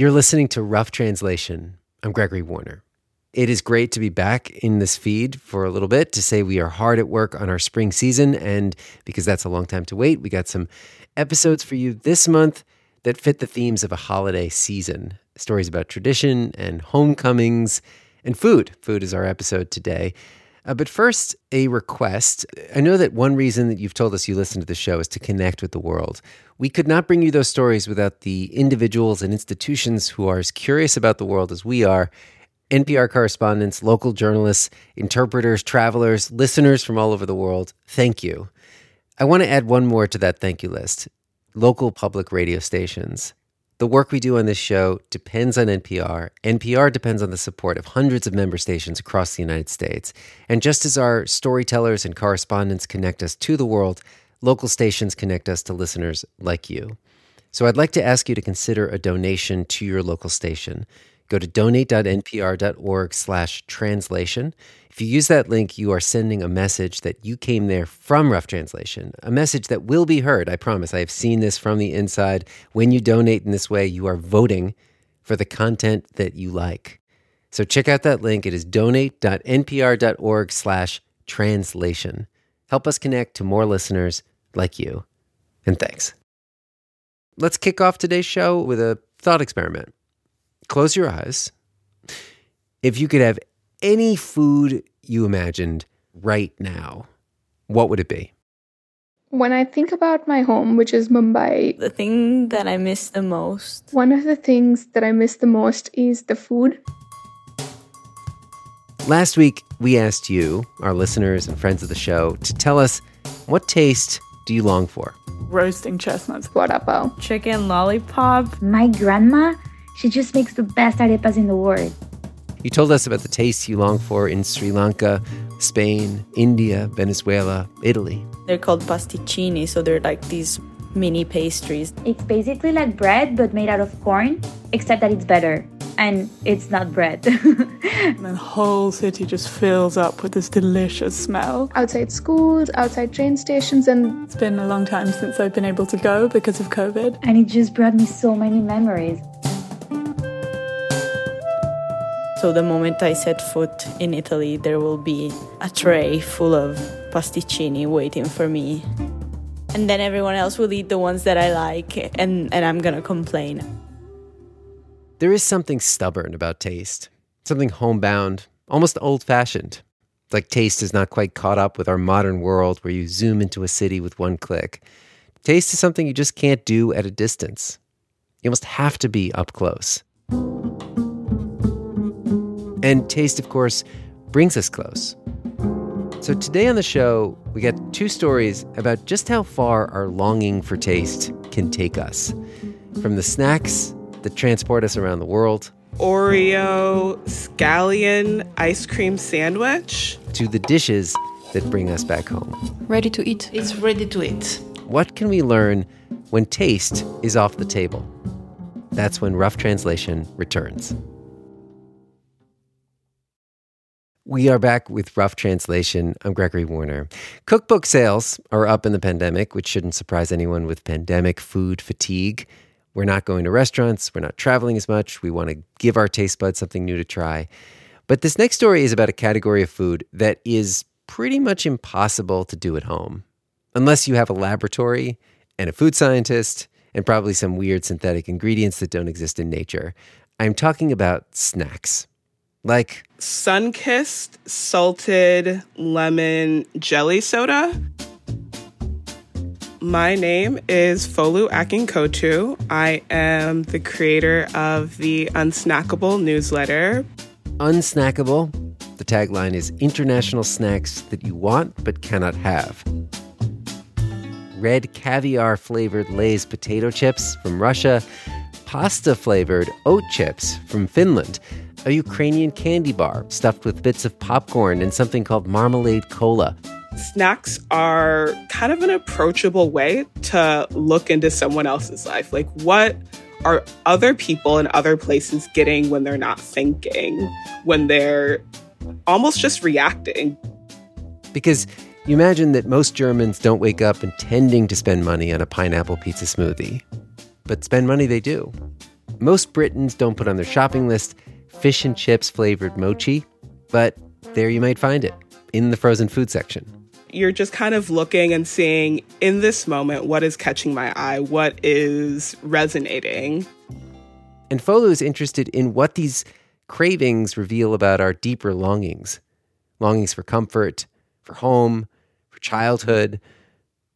You're listening to Rough Translation. I'm Gregory Warner. It is great to be back in this feed for a little bit to say we are hard at work on our spring season. And because that's a long time to wait, we got some episodes for you this month that fit the themes of a holiday season stories about tradition and homecomings and food. Food is our episode today. Uh, but first, a request. I know that one reason that you've told us you listen to the show is to connect with the world. We could not bring you those stories without the individuals and institutions who are as curious about the world as we are. NPR correspondents, local journalists, interpreters, travelers, listeners from all over the world, thank you. I want to add one more to that thank you list local public radio stations. The work we do on this show depends on NPR. NPR depends on the support of hundreds of member stations across the United States. And just as our storytellers and correspondents connect us to the world, local stations connect us to listeners like you. So I'd like to ask you to consider a donation to your local station. Go to donate.npr.org slash translation. If you use that link, you are sending a message that you came there from Rough Translation, a message that will be heard. I promise. I have seen this from the inside. When you donate in this way, you are voting for the content that you like. So check out that link. It is donate.npr.org slash translation. Help us connect to more listeners like you. And thanks. Let's kick off today's show with a thought experiment close your eyes. If you could have any food you imagined right now, what would it be? When I think about my home, which is Mumbai, the thing that I miss the most. One of the things that I miss the most is the food. Last week, we asked you, our listeners and friends of the show, to tell us what taste do you long for? Roasting chestnuts. Vada pav. Chicken lollipop. My grandma she just makes the best arepas in the world. You told us about the tastes you long for in Sri Lanka, Spain, India, Venezuela, Italy. They're called pasticcini, so they're like these mini pastries. It's basically like bread, but made out of corn, except that it's better. And it's not bread. and the whole city just fills up with this delicious smell. Outside schools, outside train stations, and it's been a long time since I've been able to go because of COVID. And it just brought me so many memories. So the moment I set foot in Italy, there will be a tray full of pasticcini waiting for me. And then everyone else will eat the ones that I like, and, and I'm gonna complain. There is something stubborn about taste, something homebound, almost old fashioned. Like taste is not quite caught up with our modern world where you zoom into a city with one click. Taste is something you just can't do at a distance. You must have to be up close. And taste, of course, brings us close. So today on the show, we got two stories about just how far our longing for taste can take us. From the snacks that transport us around the world, Oreo scallion ice cream sandwich, to the dishes that bring us back home. Ready to eat. It's ready to eat. What can we learn when taste is off the table? That's when Rough Translation returns. We are back with Rough Translation. I'm Gregory Warner. Cookbook sales are up in the pandemic, which shouldn't surprise anyone with pandemic food fatigue. We're not going to restaurants, we're not traveling as much. We want to give our taste buds something new to try. But this next story is about a category of food that is pretty much impossible to do at home, unless you have a laboratory and a food scientist and probably some weird synthetic ingredients that don't exist in nature. I'm talking about snacks. Like sun kissed salted lemon jelly soda. My name is Folu Akinkotu. I am the creator of the Unsnackable newsletter. Unsnackable. The tagline is international snacks that you want but cannot have. Red caviar flavored Lay's potato chips from Russia, pasta flavored oat chips from Finland a Ukrainian candy bar stuffed with bits of popcorn and something called marmalade cola. Snacks are kind of an approachable way to look into someone else's life. Like, what are other people in other places getting when they're not thinking, when they're almost just reacting? Because you imagine that most Germans don't wake up intending to spend money on a pineapple pizza smoothie, but spend money they do. Most Britons don't put on their shopping list fish and chips flavored mochi, but there you might find it in the frozen food section. You're just kind of looking and seeing in this moment what is catching my eye, what is resonating. And Folu is interested in what these cravings reveal about our deeper longings longings for comfort, for home, for childhood,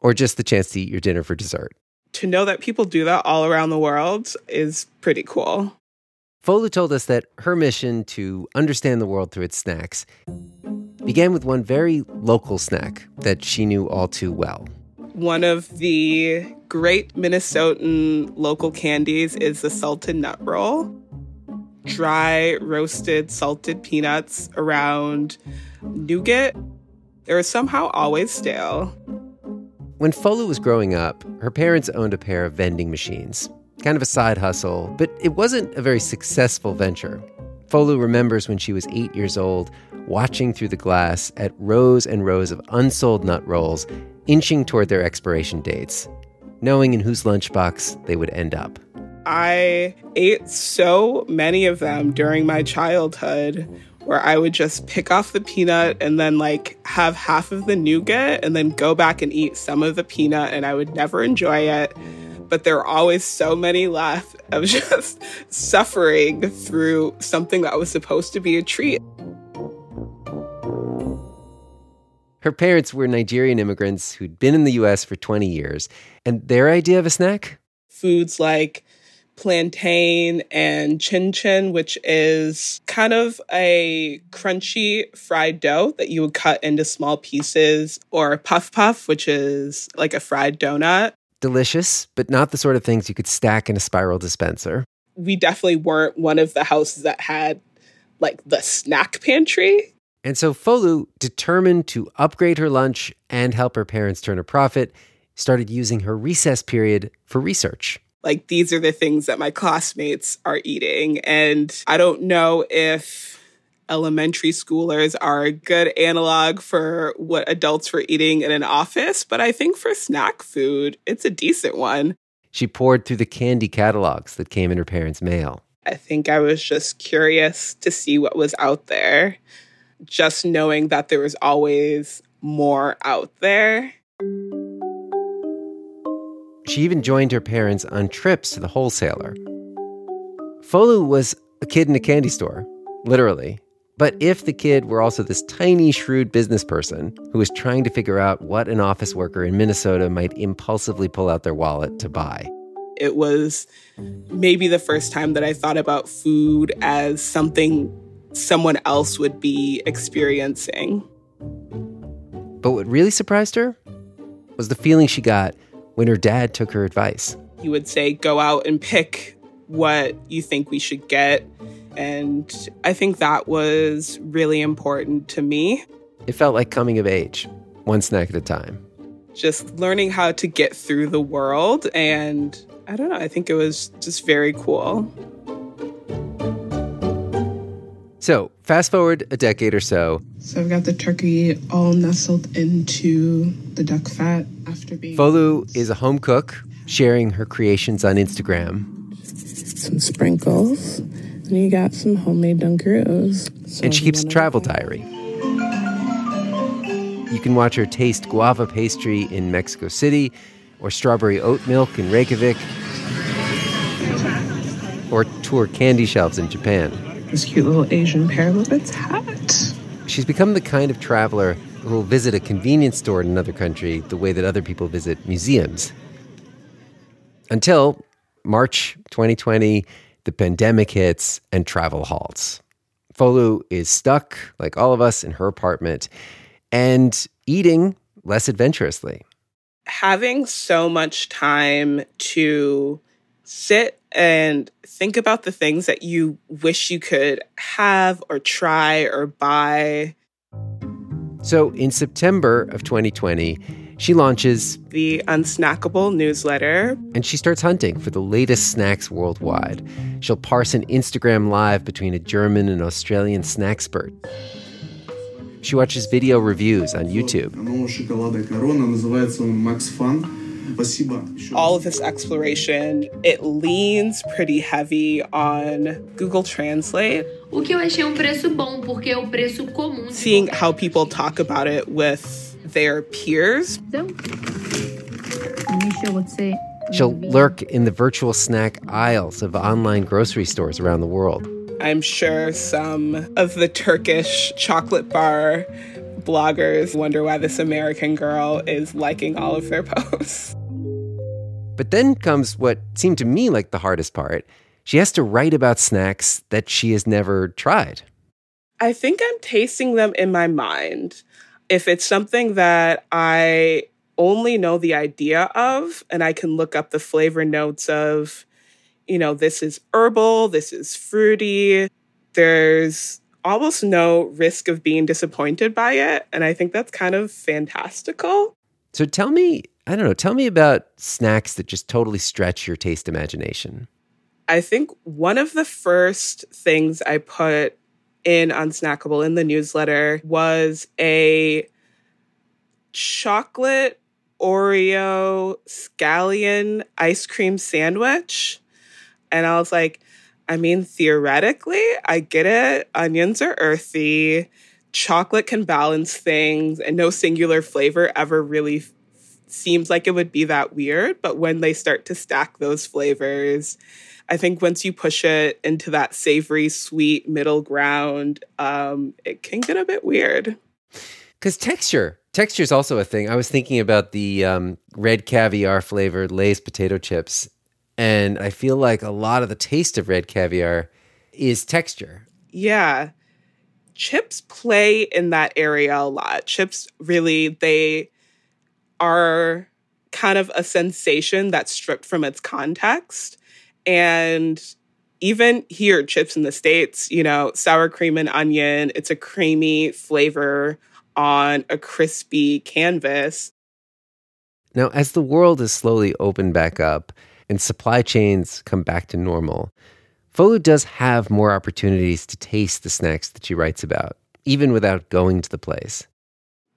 or just the chance to eat your dinner for dessert. To know that people do that all around the world is pretty cool. Folu told us that her mission to understand the world through its snacks began with one very local snack that she knew all too well. One of the great Minnesotan local candies is the salted nut roll. Dry, roasted, salted peanuts around nougat. They were somehow always stale. When Folu was growing up, her parents owned a pair of vending machines. Kind of a side hustle, but it wasn't a very successful venture. Folu remembers when she was eight years old, watching through the glass at rows and rows of unsold nut rolls inching toward their expiration dates, knowing in whose lunchbox they would end up. I ate so many of them during my childhood where I would just pick off the peanut and then like have half of the nougat and then go back and eat some of the peanut and I would never enjoy it. But there are always so many left of just suffering through something that was supposed to be a treat. Her parents were Nigerian immigrants who'd been in the US for 20 years, and their idea of a snack? Foods like plantain and chin chin, which is kind of a crunchy fried dough that you would cut into small pieces, or puff puff, which is like a fried donut. Delicious, but not the sort of things you could stack in a spiral dispenser. We definitely weren't one of the houses that had like the snack pantry. And so Folu, determined to upgrade her lunch and help her parents turn a profit, started using her recess period for research like these are the things that my classmates are eating. And I don't know if elementary schoolers are a good analog for what adults were eating in an office, but I think for snack food, it's a decent one. She poured through the candy catalogs that came in her parents' mail. I think I was just curious to see what was out there, just knowing that there was always more out there. She even joined her parents on trips to the wholesaler. Folu was a kid in a candy store, literally. But if the kid were also this tiny, shrewd business person who was trying to figure out what an office worker in Minnesota might impulsively pull out their wallet to buy, it was maybe the first time that I thought about food as something someone else would be experiencing. But what really surprised her was the feeling she got when her dad took her advice. He would say, Go out and pick what you think we should get. And I think that was really important to me. It felt like coming of age, one snack at a time. Just learning how to get through the world. And I don't know, I think it was just very cool. So, fast forward a decade or so. So, I've got the turkey all nestled into the duck fat after being. Folu is a home cook, sharing her creations on Instagram. Some sprinkles. And you got some homemade Dunkaroos. So and she keeps a travel diary. You can watch her taste guava pastry in Mexico City, or strawberry oat milk in Reykjavik, or tour candy shelves in Japan this cute little Asian pear with its hat. She's become the kind of traveler who will visit a convenience store in another country the way that other people visit museums. Until March 2020, the pandemic hits and travel halts. Folu is stuck, like all of us, in her apartment and eating less adventurously. Having so much time to sit and think about the things that you wish you could have or try or buy. So in September of 2020, she launches the Unsnackable newsletter. And she starts hunting for the latest snacks worldwide. She'll parse an Instagram live between a German and Australian snack snackspert. She watches video reviews on YouTube. all of this exploration, it leans pretty heavy on Google Translate. O que eu achei um preço bom, porque é o preço comum. Seeing how people talk about it with their peers. She'll lurk in the virtual snack aisles of online grocery stores around the world. I'm sure some of the Turkish chocolate bar bloggers wonder why this American girl is liking all of their posts. But then comes what seemed to me like the hardest part. She has to write about snacks that she has never tried. I think I'm tasting them in my mind. If it's something that I only know the idea of, and I can look up the flavor notes of, you know, this is herbal, this is fruity, there's almost no risk of being disappointed by it. And I think that's kind of fantastical. So tell me, I don't know, tell me about snacks that just totally stretch your taste imagination. I think one of the first things I put in Unsnackable in the newsletter was a chocolate Oreo scallion ice cream sandwich. And I was like, I mean, theoretically, I get it. Onions are earthy. Chocolate can balance things, and no singular flavor ever really f- seems like it would be that weird. But when they start to stack those flavors, I think once you push it into that savory, sweet middle ground, um, it can get a bit weird. Because texture, texture is also a thing. I was thinking about the um, red caviar flavored Lay's potato chips, and I feel like a lot of the taste of red caviar is texture. Yeah. Chips play in that area a lot. Chips really, they are kind of a sensation that's stripped from its context. And even here, chips in the States, you know, sour cream and onion, it's a creamy flavor on a crispy canvas. Now, as the world is slowly opened back up and supply chains come back to normal, Folu does have more opportunities to taste the snacks that she writes about, even without going to the place.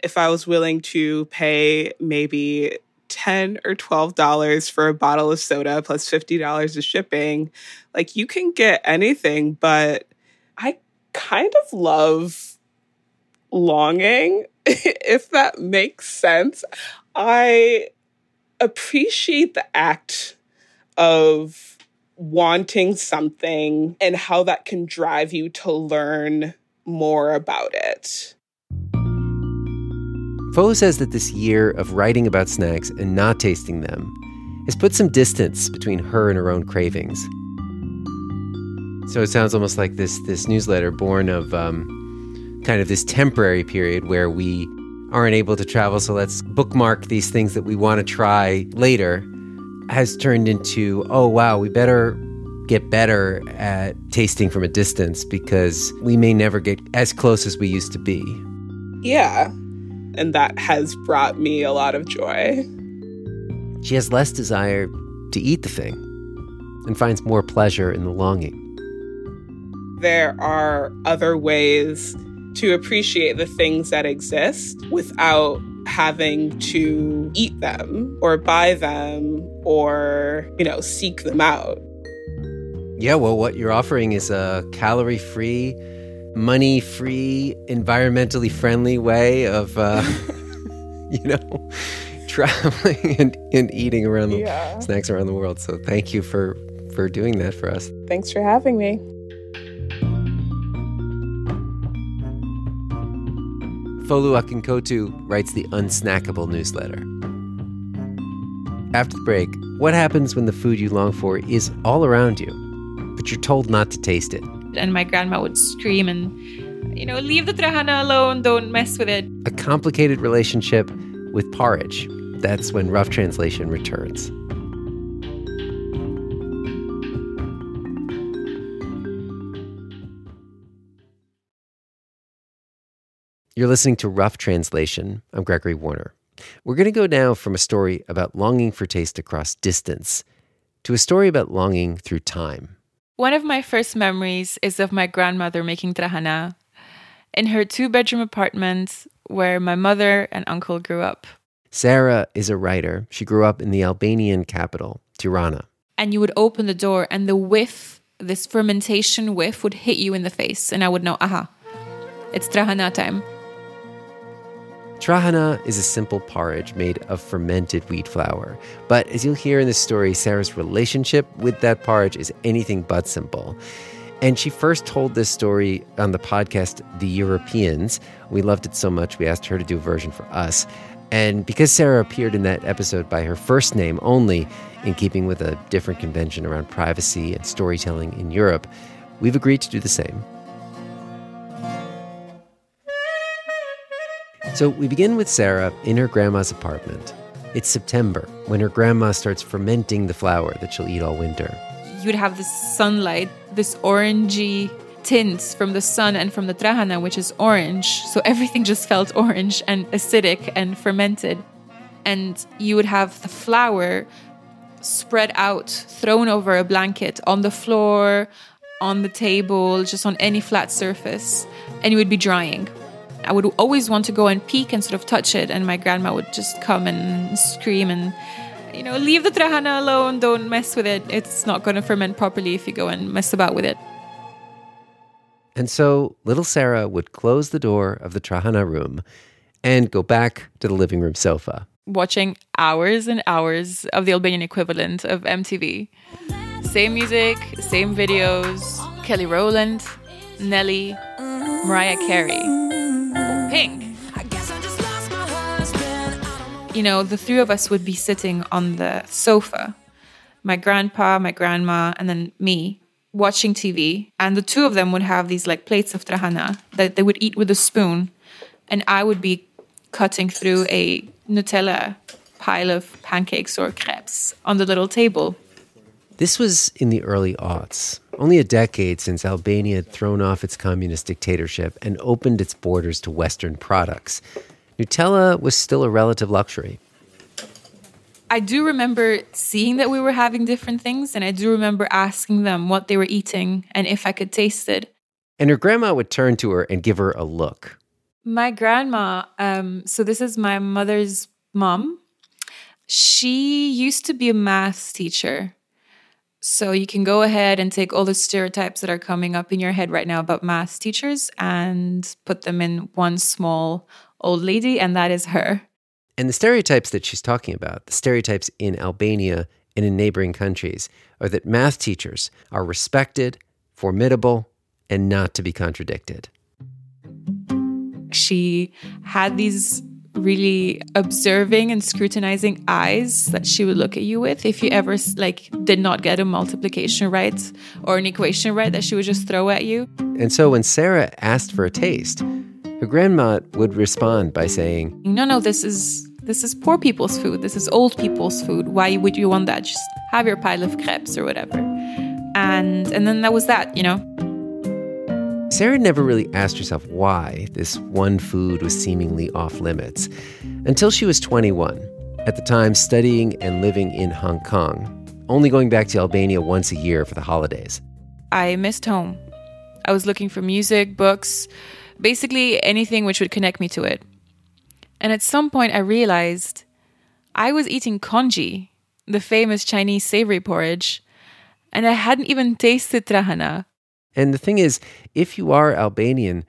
If I was willing to pay maybe 10 or 12 dollars for a bottle of soda plus 50 dollars of shipping. Like you can get anything but i kind of love longing if that makes sense. I appreciate the act of wanting something and how that can drive you to learn more about it Fo says that this year of writing about snacks and not tasting them has put some distance between her and her own cravings. So it sounds almost like this this newsletter born of um, kind of this temporary period where we aren't able to travel, so let's bookmark these things that we want to try later, has turned into oh wow, we better get better at tasting from a distance because we may never get as close as we used to be. Yeah and that has brought me a lot of joy. She has less desire to eat the thing and finds more pleasure in the longing. There are other ways to appreciate the things that exist without having to eat them or buy them or, you know, seek them out. Yeah, well, what you're offering is a calorie free, money free, environmentally friendly way of, uh, you know, traveling and, and eating around the Yeah. snacks around the world. So thank you for for doing that for us. Thanks for having me. Folu Akinkotu writes the Unsnackable newsletter. After the break, what happens when the food you long for is all around you, but you're told not to taste it? And my grandma would scream and, you know, leave the trahana alone, don't mess with it. A complicated relationship with porridge. That's when Rough Translation returns. You're listening to Rough Translation. I'm Gregory Warner. We're going to go now from a story about longing for taste across distance to a story about longing through time. One of my first memories is of my grandmother making trahana in her two bedroom apartment where my mother and uncle grew up. Sarah is a writer. She grew up in the Albanian capital, Tirana. And you would open the door, and the whiff, this fermentation whiff, would hit you in the face. And I would know, aha, it's trahana time. Trahana is a simple porridge made of fermented wheat flour. But as you'll hear in this story, Sarah's relationship with that porridge is anything but simple. And she first told this story on the podcast The Europeans. We loved it so much, we asked her to do a version for us. And because Sarah appeared in that episode by her first name only, in keeping with a different convention around privacy and storytelling in Europe, we've agreed to do the same. So we begin with Sarah in her grandma's apartment. It's September when her grandma starts fermenting the flour that she'll eat all winter. You'd have this sunlight, this orangey tints from the sun and from the trahana, which is orange. So everything just felt orange and acidic and fermented. And you would have the flour spread out, thrown over a blanket on the floor, on the table, just on any flat surface, and you would be drying. I would always want to go and peek and sort of touch it, and my grandma would just come and scream and, you know, leave the trahana alone, don't mess with it. It's not going to ferment properly if you go and mess about with it. And so little Sarah would close the door of the trahana room and go back to the living room sofa. Watching hours and hours of the Albanian equivalent of MTV. Same music, same videos. Kelly Rowland, Nelly, Mariah Carey, Pink. You know, the three of us would be sitting on the sofa my grandpa, my grandma, and then me watching TV. And the two of them would have these like plates of trahana that they would eat with a spoon. And I would be cutting through a Nutella pile of pancakes or crepes on the little table. This was in the early aughts, only a decade since Albania had thrown off its communist dictatorship and opened its borders to Western products. Nutella was still a relative luxury. I do remember seeing that we were having different things, and I do remember asking them what they were eating and if I could taste it. And her grandma would turn to her and give her a look. My grandma, um, so this is my mother's mom. She used to be a math teacher. So you can go ahead and take all the stereotypes that are coming up in your head right now about math teachers and put them in one small old lady, and that is her. And the stereotypes that she's talking about, the stereotypes in Albania and in neighboring countries, are that math teachers are respected, formidable, and not to be contradicted. She had these really observing and scrutinizing eyes that she would look at you with if you ever like did not get a multiplication right or an equation right that she would just throw at you. And so when Sarah asked for a taste, her grandma would respond by saying, "No, no, this is this is poor people's food. This is old people's food. Why would you want that? Just have your pile of crepes or whatever." And and then that was that, you know. Sarah never really asked herself why this one food was seemingly off limits until she was 21, at the time studying and living in Hong Kong, only going back to Albania once a year for the holidays. I missed home. I was looking for music, books, basically anything which would connect me to it. And at some point, I realized I was eating congee, the famous Chinese savory porridge, and I hadn't even tasted trahana. And the thing is, if you are Albanian,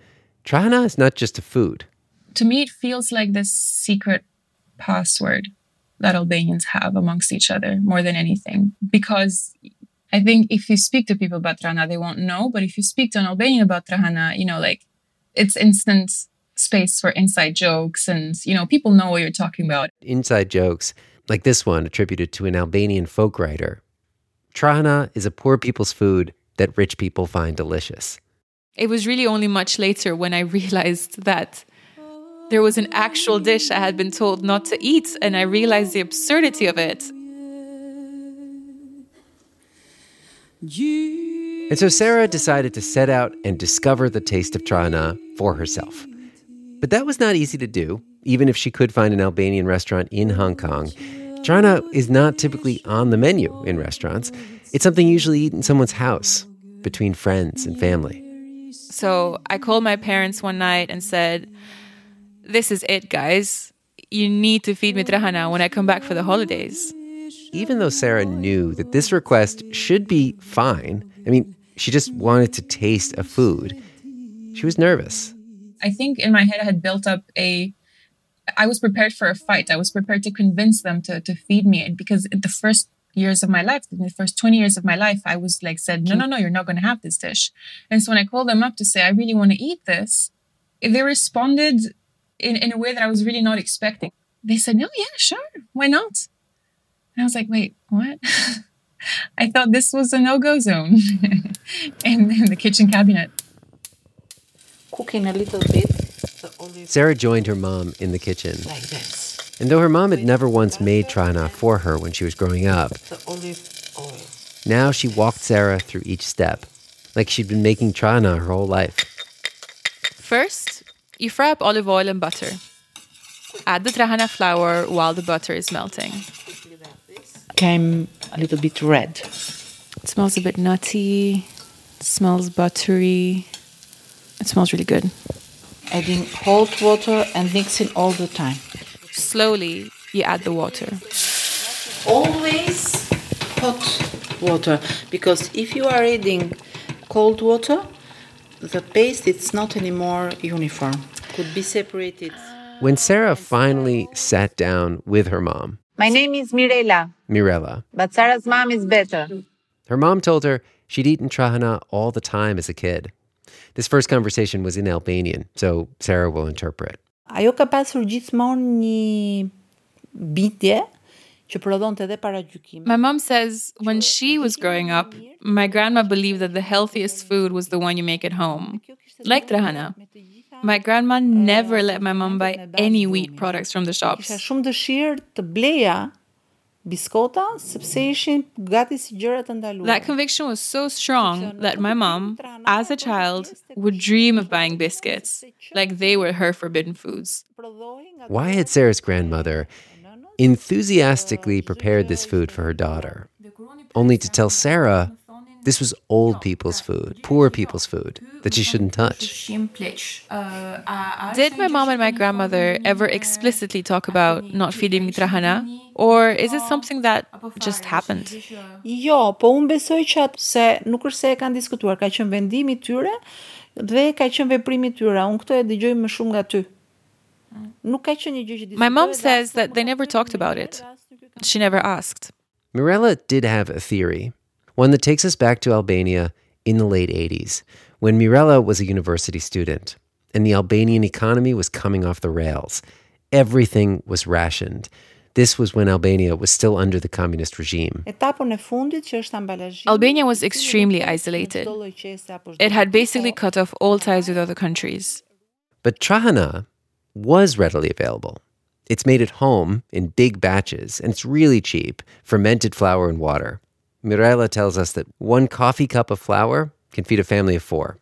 trahana is not just a food. To me, it feels like this secret password that Albanians have amongst each other more than anything. Because I think if you speak to people about trahana, they won't know. But if you speak to an Albanian about trahana, you know, like it's instant space for inside jokes and, you know, people know what you're talking about. Inside jokes, like this one attributed to an Albanian folk writer. Trahana is a poor people's food that rich people find delicious. It was really only much later when I realized that there was an actual dish I had been told not to eat, and I realized the absurdity of it. And so Sarah decided to set out and discover the taste of trahana for herself. But that was not easy to do, even if she could find an Albanian restaurant in Hong Kong. Trahana is not typically on the menu in restaurants. It's something usually eaten in someone's house, between friends and family. So I called my parents one night and said, This is it, guys. you need to feed me trahana when I come back for the holidays. Even though Sarah knew that this request should be fine, I mean, she just wanted to taste a food, she was nervous. I think in my head I had built up a I was prepared for a fight. I was prepared to convince them to, to feed me. And because the first years of my life, in the first 20 years of my life, I was like said, no, no, no, you're not going to have this dish. And so when I called them up to say, I really want to eat this, they responded in, in a way that I was really not expecting. They said, no, yeah, sure. Why not? And I was like, wait, what? I thought this was a no-go zone in, in the kitchen cabinet. Cooking a little bit. Sarah joined her mom in the kitchen. Like this. And though her mom had never once made trahana for her when she was growing up, The olive oil. now she walked Sarah through each step, like she'd been making trahana her whole life. First, you fry up olive oil and butter. Add the trahana flour while the butter is melting. Came a little bit red. It smells a bit nutty. It smells buttery. It smells really good. Adding hot water and mixing all the time. Slowly, you add the water. Always hot water because if you are adding cold water, the paste it's not anymore uniform. Could be separated. When Sarah finally sat down with her mom, My name is Mirela, Mirella, but Sarah's mom is better. her mom told her she'd eaten trahana all the time as a kid. This first conversation was in Albanian, so Sarah will interpret. Ajo ka pasur gjithmonë një bitje që prodhonte edhe para gjykimit. My mom says when she was growing up, my grandma believed that the healthiest food was the one you make at home, like trahana. My grandma never let my mom buy any wheat products from the shops. Kisha shumë dëshirë të bleja biskota sepse ishin gati si gjëra të ndaluara. That conviction was so strong that my mom, as a child, would dream of buying biscuits like they were her forbidden foods. Why had Sarah's grandmother enthusiastically prepared this food for her daughter, only to tell Sarah this was old people's food, poor people's food, that she shouldn't touch? Did my mom and my grandmother ever explicitly talk about not feeding Mitrahana? Or is it something that just happened? Jo, po unë besoj që atë se nuk është se e kanë diskutuar, ka qenë vendimi i tyre dhe ka qenë veprimi i tyre. Unë këtë e dëgjoj më shumë nga ty. Nuk ka qenë një gjë që My mom says that they never talked about it. She never asked. Mirella did have a theory, one that takes us back to Albania in the late 80s, when Mirella was a university student and the Albanian economy was coming off the rails. Everything was rationed. This was when Albania was still under the communist regime. Etapën fundit që është ambalazhi. Albania was extremely isolated. It had basically cut off all ties with other countries. But trahana was readily available. It's made at home in big batches and it's really cheap, fermented flour and water. Mirella tells us that one coffee cup of flour can feed a family of four.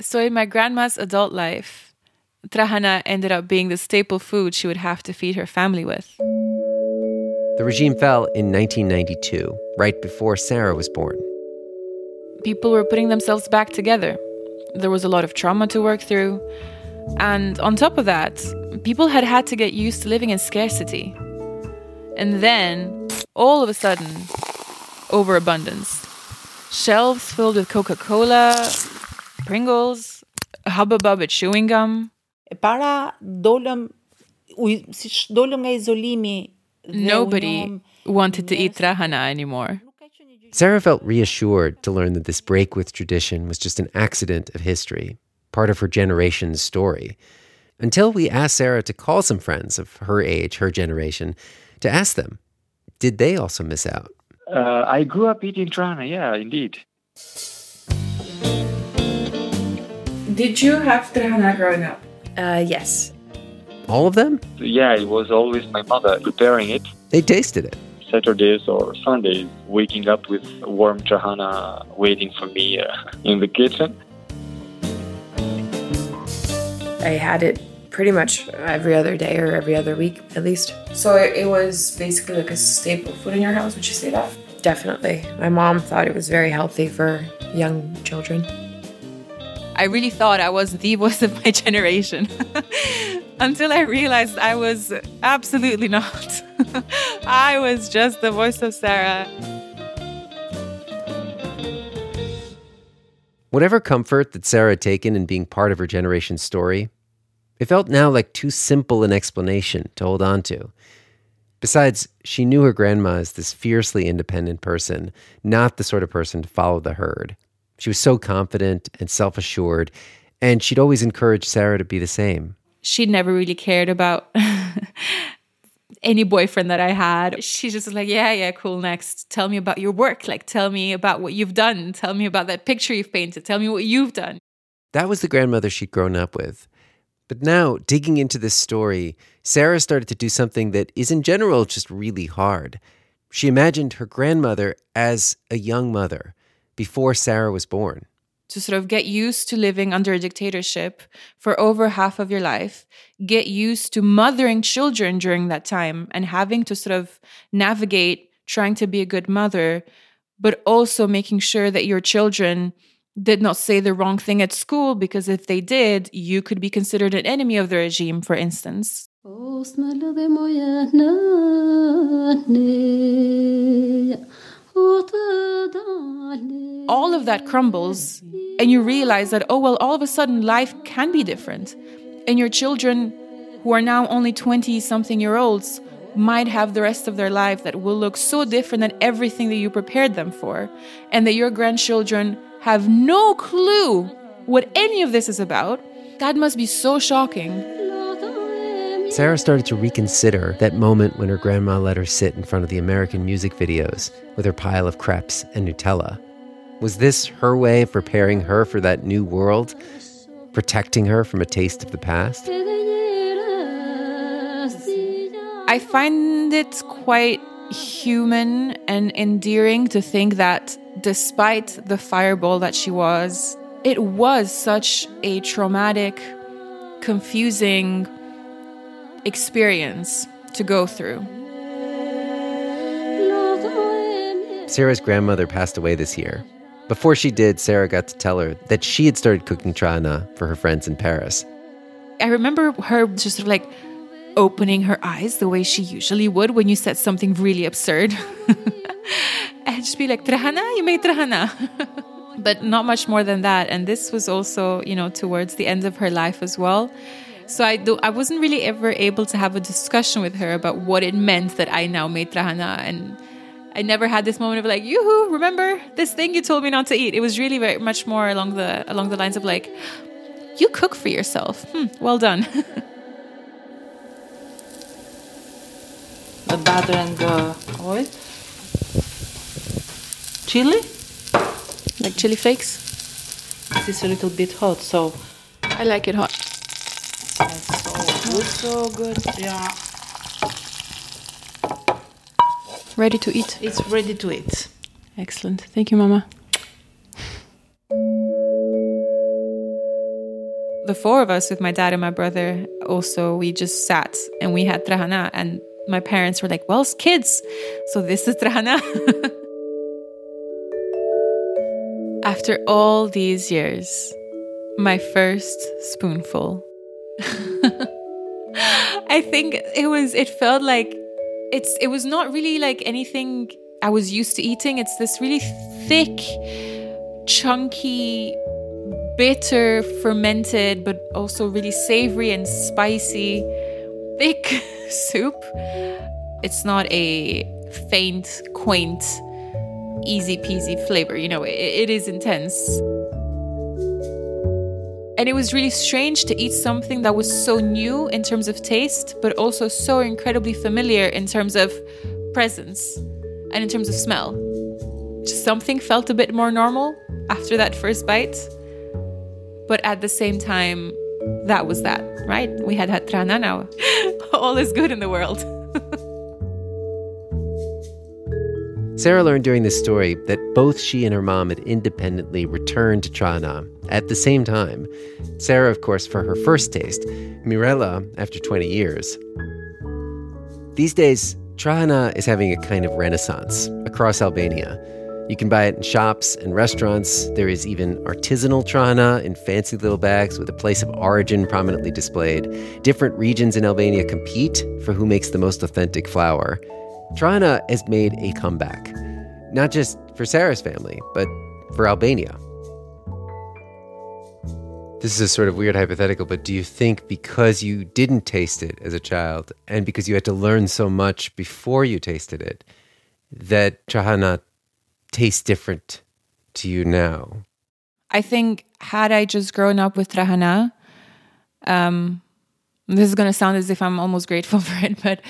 So in my grandma's adult life, trahana ended up being the staple food she would have to feed her family with. The regime fell in 1992, right before Sarah was born. People were putting themselves back together. There was a lot of trauma to work through. And on top of that, people had had to get used to living in scarcity. And then, all of a sudden, overabundance. Shelves filled with Coca Cola, Pringles, Hubba Bubba chewing gum. E para dolëm u si dolëm nga izolimi Nobody u wanted to eat trahana anymore. Sarah felt reassured to learn that this break with tradition was just an accident of history, part of her generation's story. Until we asked Sarah to call some friends of her age, her generation, to ask them, did they also miss out? Uh, I grew up eating trana, yeah, indeed. Did you have trahana growing up? Uh, yes. All of them? Yeah, it was always my mother preparing it. They tasted it. Saturdays or Sundays, waking up with warm trahana waiting for me uh, in the kitchen. I had it pretty much every other day or every other week at least. So it, it was basically like a staple food in your house, would you say that? Definitely. My mom thought it was very healthy for young children. I really thought I was the voice of my generation until I realized I was absolutely not. I was just the voice of Sarah. Whatever comfort that Sarah had taken in being part of her generation's story, it felt now like too simple an explanation to hold on to. Besides, she knew her grandma as this fiercely independent person, not the sort of person to follow the herd. She was so confident and self assured, and she'd always encouraged Sarah to be the same. She'd never really cared about any boyfriend that I had. She's just like, yeah, yeah, cool. Next, tell me about your work. Like, tell me about what you've done. Tell me about that picture you've painted. Tell me what you've done. That was the grandmother she'd grown up with. But now, digging into this story, Sarah started to do something that is in general just really hard. She imagined her grandmother as a young mother before Sarah was born to sort of get used to living under a dictatorship for over half of your life, get used to mothering children during that time and having to sort of navigate trying to be a good mother, but also making sure that your children did not say the wrong thing at school because if they did, you could be considered an enemy of the regime, for instance. All of that crumbles, and you realize that, oh, well, all of a sudden life can be different. And your children, who are now only 20 something year olds, might have the rest of their life that will look so different than everything that you prepared them for. And that your grandchildren have no clue what any of this is about. That must be so shocking. Sarah started to reconsider that moment when her grandma let her sit in front of the American music videos with her pile of crepes and Nutella. Was this her way of preparing her for that new world? Protecting her from a taste of the past? I find it quite human and endearing to think that despite the fireball that she was, it was such a traumatic, confusing experience to go through. Sarah's grandmother passed away this year. Before she did, Sarah got to tell her that she had started cooking trahana for her friends in Paris. I remember her just sort of like opening her eyes the way she usually would when you said something really absurd. and just be like, Trahana, you made Trahana. but not much more than that. And this was also, you know, towards the end of her life as well. So I do I wasn't really ever able to have a discussion with her about what it meant that I now made Trahana and I never had this moment of like, yoo-hoo, remember this thing you told me not to eat. It was really very much more along the along the lines of like, you cook for yourself. Hmm, well done. the butter and the oil. Chili? Like chili flakes? This is a little bit hot, so I like it hot. It's so good, so good. Yeah. Ready to eat? It's ready to eat. Excellent. Thank you, Mama. The four of us, with my dad and my brother, also, we just sat and we had trahana. And my parents were like, well, it's kids. So this is trahana. After all these years, my first spoonful. I think it was, it felt like it's, it was not really like anything I was used to eating. It's this really thick, chunky, bitter, fermented, but also really savory and spicy, thick soup. It's not a faint, quaint, easy peasy flavor. You know, it, it is intense. And it was really strange to eat something that was so new in terms of taste, but also so incredibly familiar in terms of presence and in terms of smell. Just something felt a bit more normal after that first bite. But at the same time, that was that, right? We had had trahana now. All is good in the world. Sarah learned during this story that both she and her mom had independently returned to trahana at the same time. Sarah, of course, for her first taste, Mirella after 20 years. These days, trahana is having a kind of renaissance across Albania. You can buy it in shops and restaurants. There is even artisanal trahana in fancy little bags with a place of origin prominently displayed. Different regions in Albania compete for who makes the most authentic flour. Trahana has made a comeback, not just for Sarah's family, but for Albania. This is a sort of weird hypothetical, but do you think because you didn't taste it as a child and because you had to learn so much before you tasted it, that trahana tastes different to you now? I think had I just grown up with trahana, um, this is going to sound as if I'm almost grateful for it, but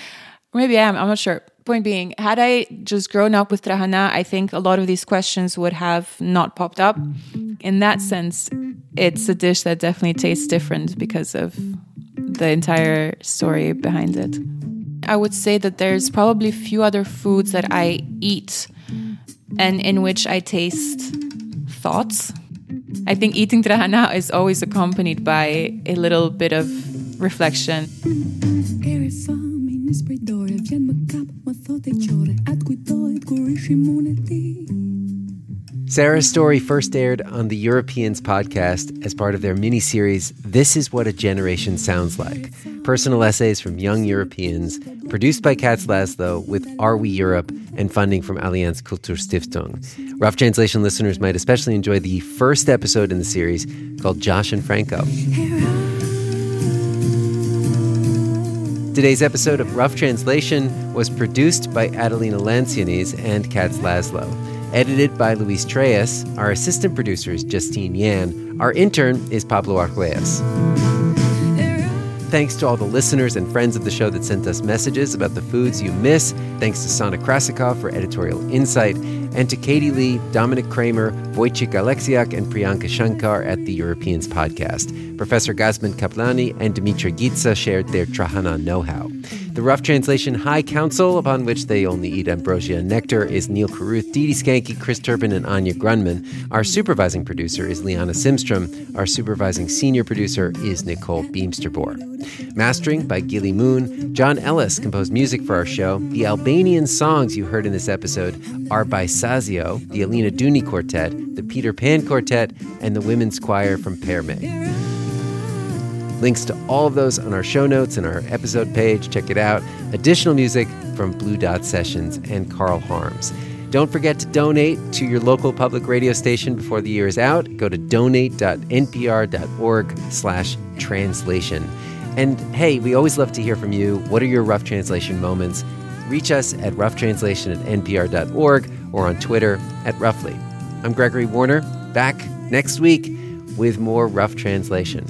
maybe I am. I'm not sure. Point being, had I just grown up with trahana, I think a lot of these questions would have not popped up. In that sense, it's a dish that definitely tastes different because of the entire story behind it. I would say that there's probably few other foods that I eat and in which I taste thoughts. I think eating trahana is always accompanied by a little bit of reflection. Sarah's story first aired on the Europeans podcast as part of their mini series, This is What a Generation Sounds Like personal essays from young Europeans, produced by Katz Laszlo with Are We Europe and funding from Allianz Kulturstiftung. Rough Translation listeners might especially enjoy the first episode in the series called Josh and Franco. Today's episode of Rough Translation was produced by Adelina Lancianese and Katz Laszlo. Edited by Luis Trelles. Our assistant producer is Justine Yan. Our intern is Pablo Arguelles. Thanks to all the listeners and friends of the show that sent us messages about the foods you miss. Thanks to Sana Krasikov for editorial insight. And to Katie Lee, Dominic Kramer, Wojciech Alexiak, and Priyanka Shankar at the Europeans podcast. Professor Gazmend Kaplani and Dimitra Gitsa shared their Trahana know how. The Rough Translation High Council, upon which they only eat ambrosia and nectar, is Neal Carruth, Dee Schanche, Chris Turpin, and Anya Grundmann. Our supervising producer is Liana Simstrom. Our supervising senior producer is Nicole Beemsterboer. Mastering by Gilly Moon. John Ellis composed music for our show. The Albanian songs you heard in this episode are by Sazio, the Elina Duni Quartet, the Peter Pan Quartet, and the Women's Choir from Perme. Links to all of those on our show notes and our episode page. Check it out. Additional music from Blue Dot Sessions and Carl Harms. Don't forget to donate to your local public radio station before the year is out. Go to donate.npr.org slash translation. And hey, we always love to hear from you. What are your rough translation moments? Reach us at roughtranslation at npr.org or on Twitter at roughly. I'm Gregory Warner, back next week with more rough translation.